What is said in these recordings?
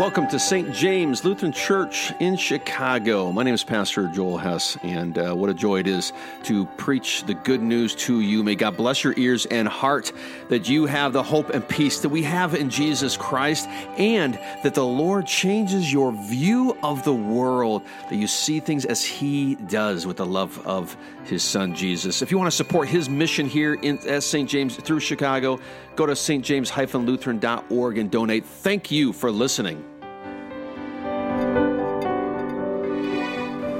Welcome to St. James Lutheran Church in Chicago. My name is Pastor Joel Hess, and uh, what a joy it is to preach the good news to you. May God bless your ears and heart that you have the hope and peace that we have in Jesus Christ, and that the Lord changes your view of the world, that you see things as He does with the love of His Son Jesus. If you want to support His mission here in, at St. James through Chicago, go to stjames-lutheran.org and donate. Thank you for listening.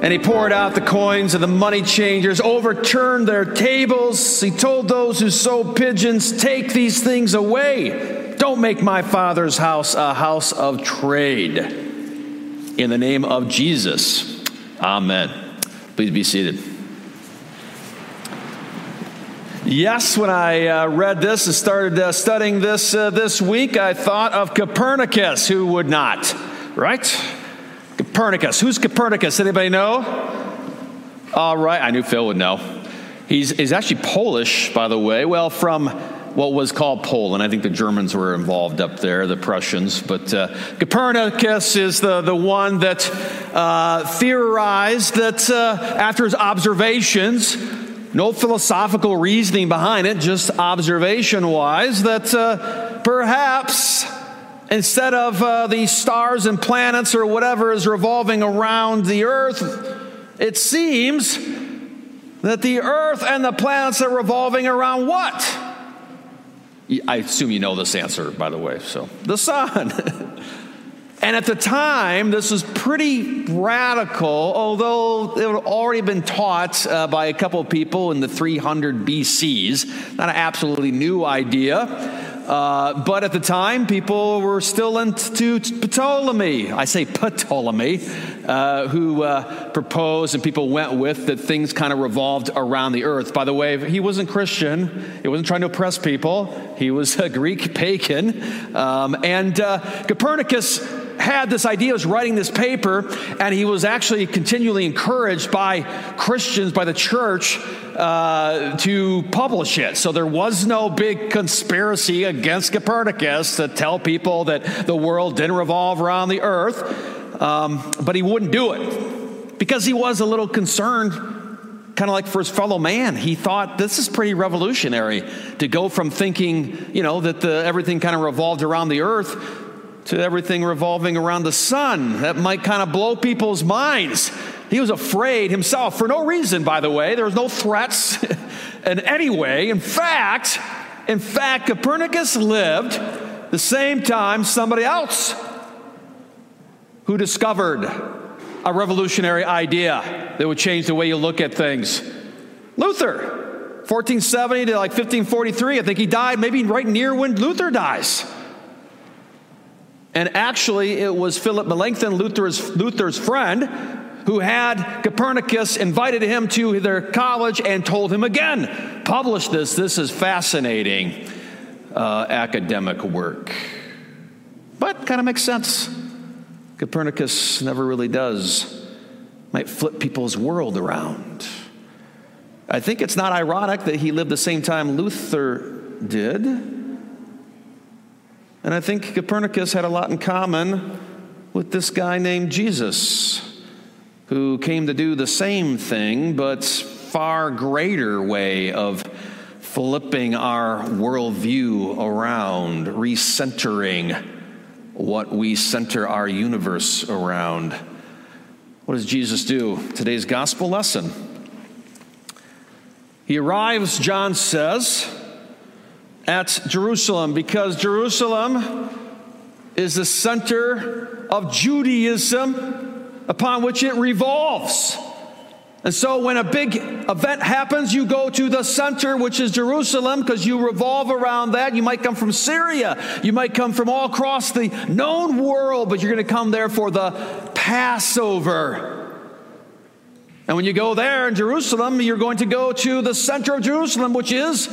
And he poured out the coins of the money changers, overturned their tables. He told those who sold pigeons, Take these things away. Don't make my father's house a house of trade. In the name of Jesus, amen. Please be seated. Yes, when I uh, read this and started uh, studying this uh, this week, I thought of Copernicus. Who would not? Right? Copernicus. Who's Copernicus? Anybody know? All right, I knew Phil would know. He's, he's actually Polish, by the way. Well, from what was called Poland. I think the Germans were involved up there, the Prussians. But uh, Copernicus is the, the one that uh, theorized that uh, after his observations, no philosophical reasoning behind it, just observation wise, that uh, perhaps instead of uh, the stars and planets or whatever is revolving around the earth, it seems that the earth and the planets are revolving around what? I assume you know this answer, by the way. So, the sun. and at the time, this was pretty radical, although it had already been taught uh, by a couple of people in the 300 BCs. Not an absolutely new idea. Uh, but at the time, people were still into Ptolemy. I say Ptolemy, uh, who uh, proposed and people went with that things kind of revolved around the earth. By the way, he wasn't Christian, he wasn't trying to oppress people, he was a Greek pagan. Um, and uh, Copernicus had this idea, was writing this paper, and he was actually continually encouraged by Christians, by the church, uh, to publish it. So there was no big conspiracy against Copernicus to tell people that the world didn't revolve around the earth, um, but he wouldn't do it because he was a little concerned kind of like for his fellow man. He thought this is pretty revolutionary to go from thinking, you know, that the, everything kind of revolved around the earth to everything revolving around the sun. That might kind of blow people's minds. He was afraid himself for no reason, by the way. There was no threats in any way. In fact, in fact, Copernicus lived the same time somebody else who discovered a revolutionary idea that would change the way you look at things. Luther, 1470 to like 1543. I think he died maybe right near when Luther dies. And actually, it was Philip Melanchthon, Luther's, Luther's friend, who had Copernicus invited him to their college and told him again, publish this. This is fascinating uh, academic work. But kind of makes sense. Copernicus never really does. Might flip people's world around. I think it's not ironic that he lived the same time Luther did. And I think Copernicus had a lot in common with this guy named Jesus, who came to do the same thing, but far greater way of flipping our worldview around, recentering what we center our universe around. What does Jesus do? Today's gospel lesson. He arrives, John says, at Jerusalem because Jerusalem is the center of Judaism upon which it revolves. And so, when a big event happens, you go to the center, which is Jerusalem, because you revolve around that. You might come from Syria, you might come from all across the known world, but you're going to come there for the Passover. And when you go there in Jerusalem, you're going to go to the center of Jerusalem, which is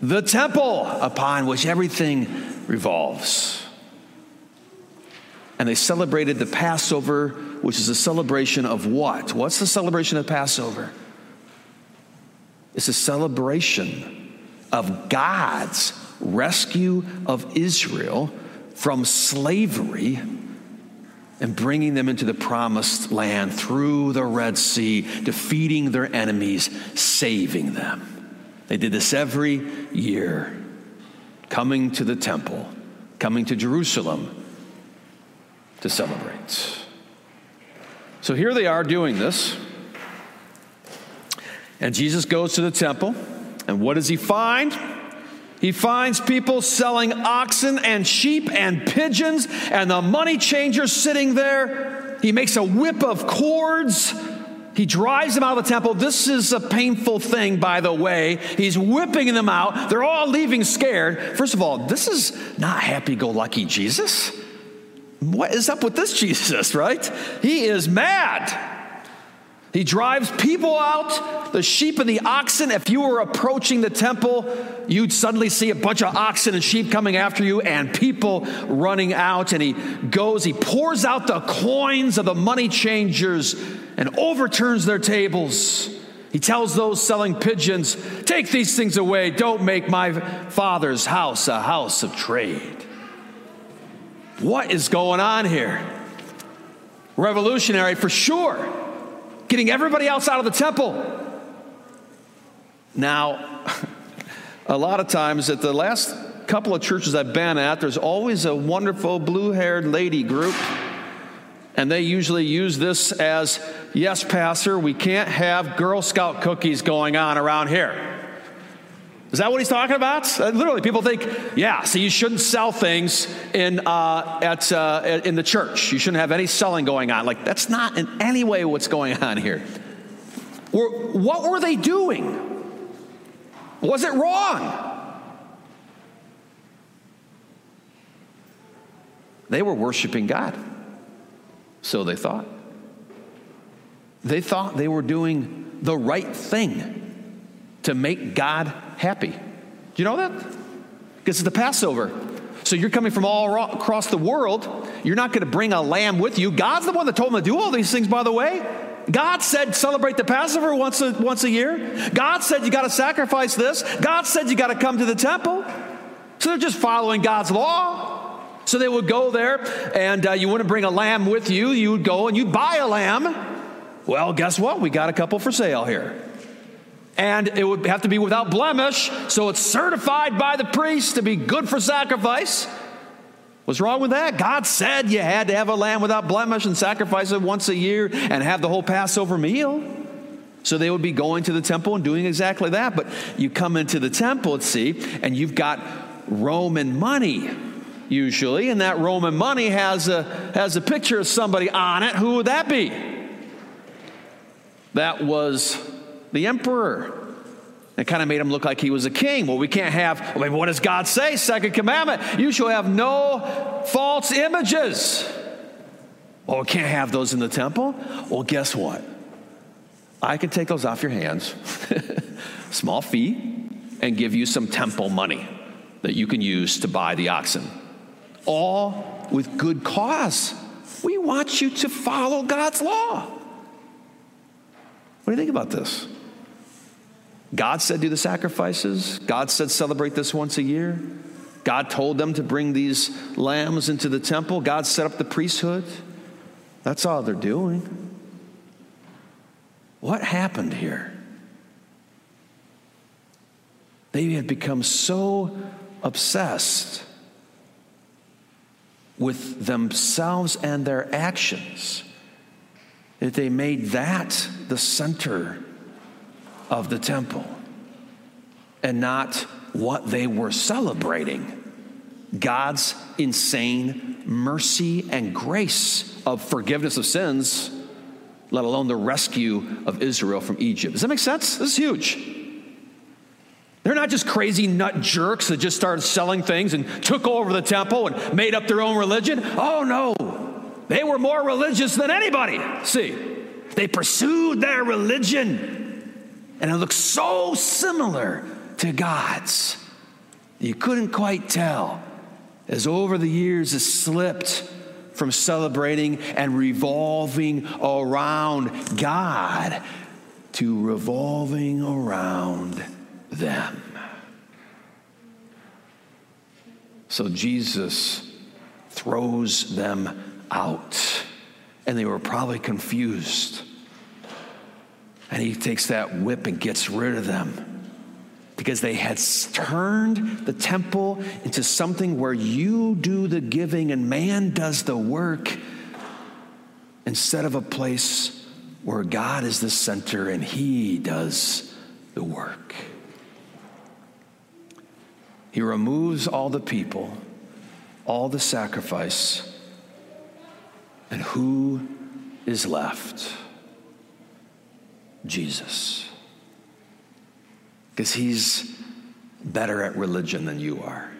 the temple upon which everything revolves. And they celebrated the Passover, which is a celebration of what? What's the celebration of Passover? It's a celebration of God's rescue of Israel from slavery and bringing them into the promised land through the Red Sea, defeating their enemies, saving them. They did this every year, coming to the temple, coming to Jerusalem to celebrate. So here they are doing this. And Jesus goes to the temple, and what does he find? He finds people selling oxen and sheep and pigeons, and the money changers sitting there. He makes a whip of cords. He drives them out of the temple. This is a painful thing, by the way. He's whipping them out. They're all leaving scared. First of all, this is not happy go lucky Jesus. What is up with this Jesus, right? He is mad. He drives people out, the sheep and the oxen. If you were approaching the temple, you'd suddenly see a bunch of oxen and sheep coming after you and people running out. And he goes, he pours out the coins of the money changers and overturns their tables. He tells those selling pigeons, Take these things away. Don't make my father's house a house of trade. What is going on here? Revolutionary for sure getting everybody else out of the temple. Now, a lot of times at the last couple of churches I've been at, there's always a wonderful blue haired lady group. And they usually use this as, yes, Pastor, we can't have Girl Scout cookies going on around here. Is that what he's talking about? Uh, literally, people think, yeah, so you shouldn't sell things in, uh, at, uh, in the church. You shouldn't have any selling going on. Like, that's not in any way what's going on here. Or, what were they doing? Was it wrong? They were worshiping God. So they thought. They thought they were doing the right thing to make God happy. Do you know that? Because it's the Passover. So you're coming from all across the world. You're not going to bring a lamb with you. God's the one that told them to do all these things, by the way. God said celebrate the Passover once a, once a year. God said you got to sacrifice this. God said you got to come to the temple. So they're just following God's law. So they would go there, and uh, you wouldn't bring a lamb with you. You would go and you'd buy a lamb. Well, guess what? We got a couple for sale here and it would have to be without blemish, so it's certified by the priest to be good for sacrifice. What's wrong with that? God said you had to have a lamb without blemish and sacrifice it once a year and have the whole Passover meal. So they would be going to the temple and doing exactly that. But you come into the temple, see, and you've got Roman money usually, and that Roman money has a, has a picture of somebody on it. Who would that be? That was the emperor. It kind of made him look like he was a king. Well, we can't have, well, what does God say? Second commandment you shall have no false images. Well, we can't have those in the temple. Well, guess what? I can take those off your hands, small fee, and give you some temple money that you can use to buy the oxen. All with good cause. We want you to follow God's law. What do you think about this? God said do the sacrifices. God said celebrate this once a year. God told them to bring these lambs into the temple. God set up the priesthood. That's all they're doing. What happened here? They had become so obsessed with themselves and their actions that they made that the center of the temple and not what they were celebrating God's insane mercy and grace of forgiveness of sins, let alone the rescue of Israel from Egypt. Does that make sense? This is huge. They're not just crazy nut jerks that just started selling things and took over the temple and made up their own religion. Oh no, they were more religious than anybody. See, they pursued their religion and it looks so similar to God's. You couldn't quite tell as over the years it slipped from celebrating and revolving around God to revolving around them. So Jesus throws them out. and they were probably confused. And he takes that whip and gets rid of them because they had turned the temple into something where you do the giving and man does the work instead of a place where God is the center and he does the work. He removes all the people, all the sacrifice and who is left? Jesus. Because he's better at religion than you are.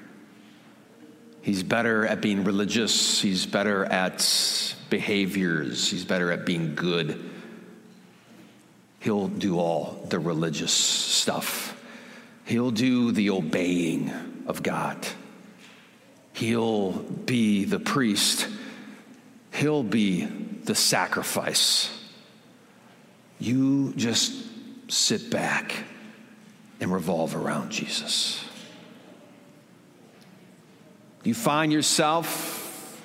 He's better at being religious. He's better at behaviors. He's better at being good. He'll do all the religious stuff. He'll do the obeying of God. He'll be the priest He'll be the sacrifice. You just sit back and revolve around Jesus. You find yourself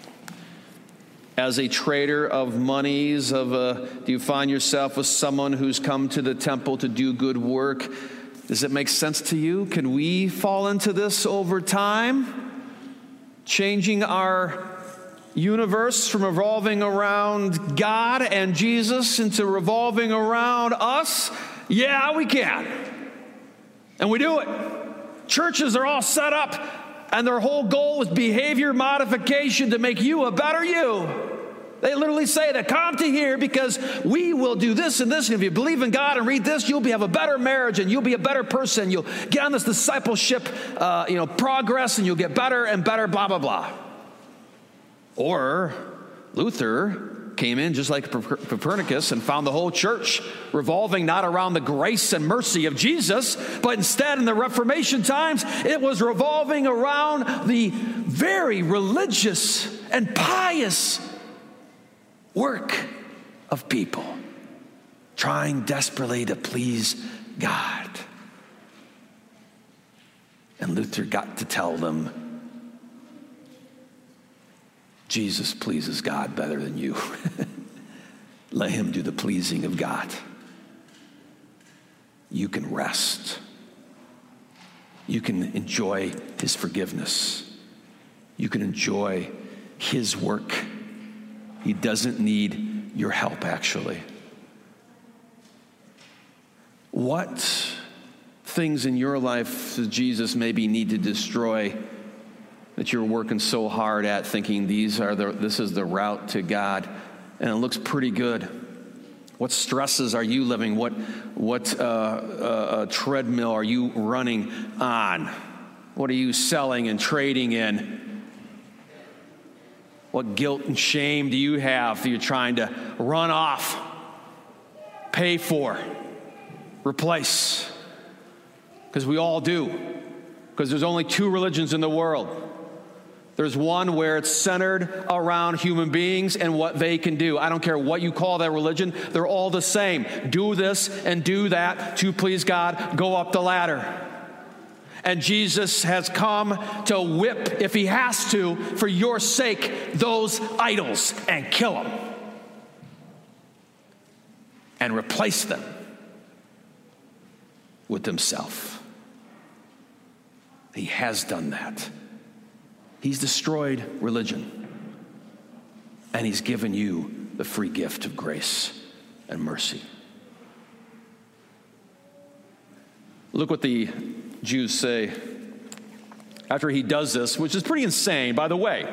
as a trader of monies of a, do you find yourself as someone who's come to the temple to do good work does it make sense to you can we fall into this over time changing our universe from revolving around God and Jesus into revolving around us? Yeah, we can. And we do it. Churches are all set up, and their whole goal is behavior modification to make you a better you. They literally say that come to here because we will do this and this. And if you believe in God and read this, you'll be, have a better marriage and you'll be a better person. You'll get on this discipleship, uh, you know, progress, and you'll get better and better. Blah blah blah. Or Luther came in just like Copernicus and found the whole church revolving not around the grace and mercy of Jesus, but instead in the Reformation times, it was revolving around the very religious and pious work of people trying desperately to please God. And Luther got to tell them Jesus pleases God better than you. Let him do the pleasing of God. You can rest. You can enjoy his forgiveness. You can enjoy his work. He doesn't need your help, actually. What things in your life does Jesus maybe need to destroy that you're working so hard at thinking these are the, this is the route to God and it looks pretty good. What stresses are you living? What, what uh, uh, treadmill are you running on? What are you selling and trading in? What guilt and shame do you have that you're trying to run off, pay for, replace? Because we all do. Because there's only two religions in the world there's one where it's centered around human beings and what they can do. I don't care what you call that religion, they're all the same. Do this and do that to please God, go up the ladder. And Jesus has come to whip, if he has to, for your sake, those idols and kill them and replace them with himself. He has done that. He's destroyed religion, and He's given you the free gift of grace and mercy. Look what the Jews say after he does this, which is pretty insane, by the way.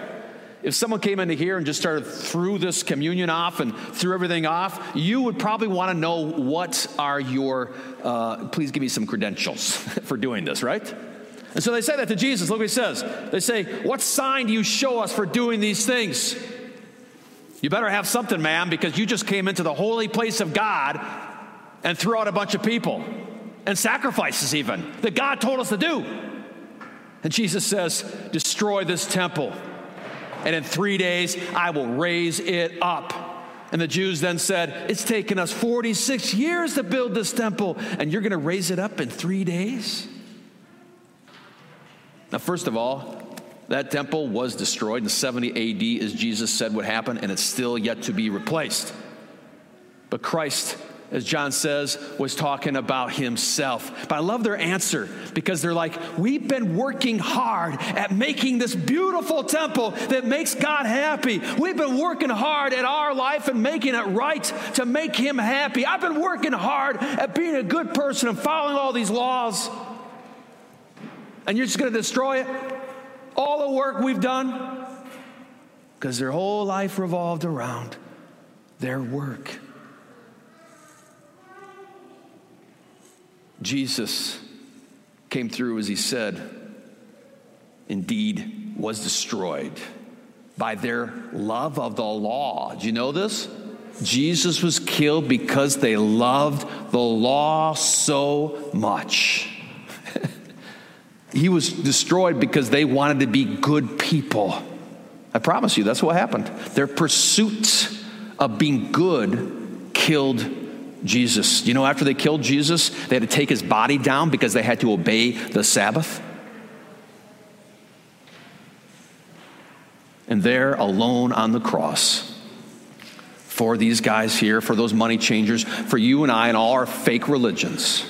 If someone came into here and just started threw this communion off and threw everything off, you would probably want to know what are your, uh, please give me some credentials for doing this, right? And so they say that to Jesus. Look what he says. They say, What sign do you show us for doing these things? You better have something, man, because you just came into the holy place of God and threw out a bunch of people and sacrifices, even that God told us to do. And Jesus says, Destroy this temple, and in three days I will raise it up. And the Jews then said, It's taken us 46 years to build this temple, and you're going to raise it up in three days? Now, first of all, That temple was destroyed in 70 AD, as Jesus said would happen, and it's still yet to be replaced. But Christ as John says, was talking about himself. But I love their answer because they're like, We've been working hard at making this beautiful temple that makes God happy. We've been working hard at our life and making it right to make Him happy. I've been working hard at being a good person and following all these laws. And you're just going to destroy it? All the work we've done? Because their whole life revolved around their work. Jesus came through as he said, indeed was destroyed by their love of the law. Do you know this? Jesus was killed because they loved the law so much. He was destroyed because they wanted to be good people. I promise you, that's what happened. Their pursuit of being good killed Jesus. You know, after they killed Jesus, they had to take his body down because they had to obey the Sabbath. And there, alone on the cross, for these guys here, for those money changers, for you and I and all our fake religions,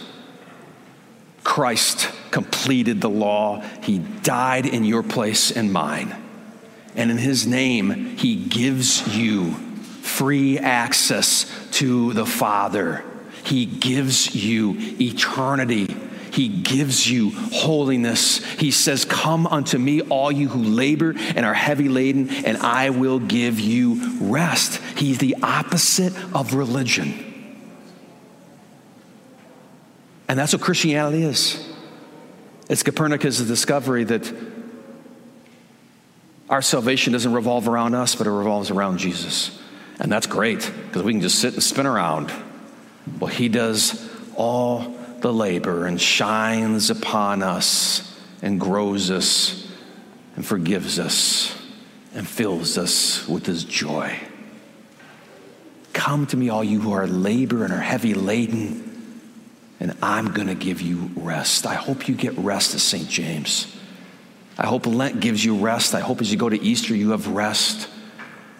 Christ completed the law. He died in your place and mine. And in his name, he gives you free access to the Father. He gives you eternity. He gives you holiness. He says, Come unto me, all you who labor and are heavy laden, and I will give you rest. He's the opposite of religion. And that's what Christianity is. It's Copernicus' discovery that our salvation doesn't revolve around us, but it revolves around Jesus. And that's great because we can just sit and spin around. Well, He does all the labor and shines upon us and grows us and forgives us and fills us with His joy. Come to me, all you who are labor and are heavy laden, and I'm going to give you rest. I hope you get rest at St. James. I hope Lent gives you rest. I hope as you go to Easter, you have rest.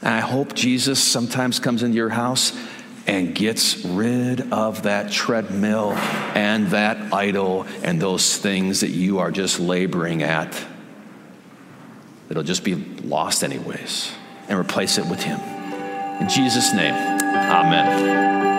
And I hope Jesus sometimes comes into your house and gets rid of that treadmill and that idol and those things that you are just laboring at. It'll just be lost, anyways, and replace it with Him. In Jesus' name, Amen.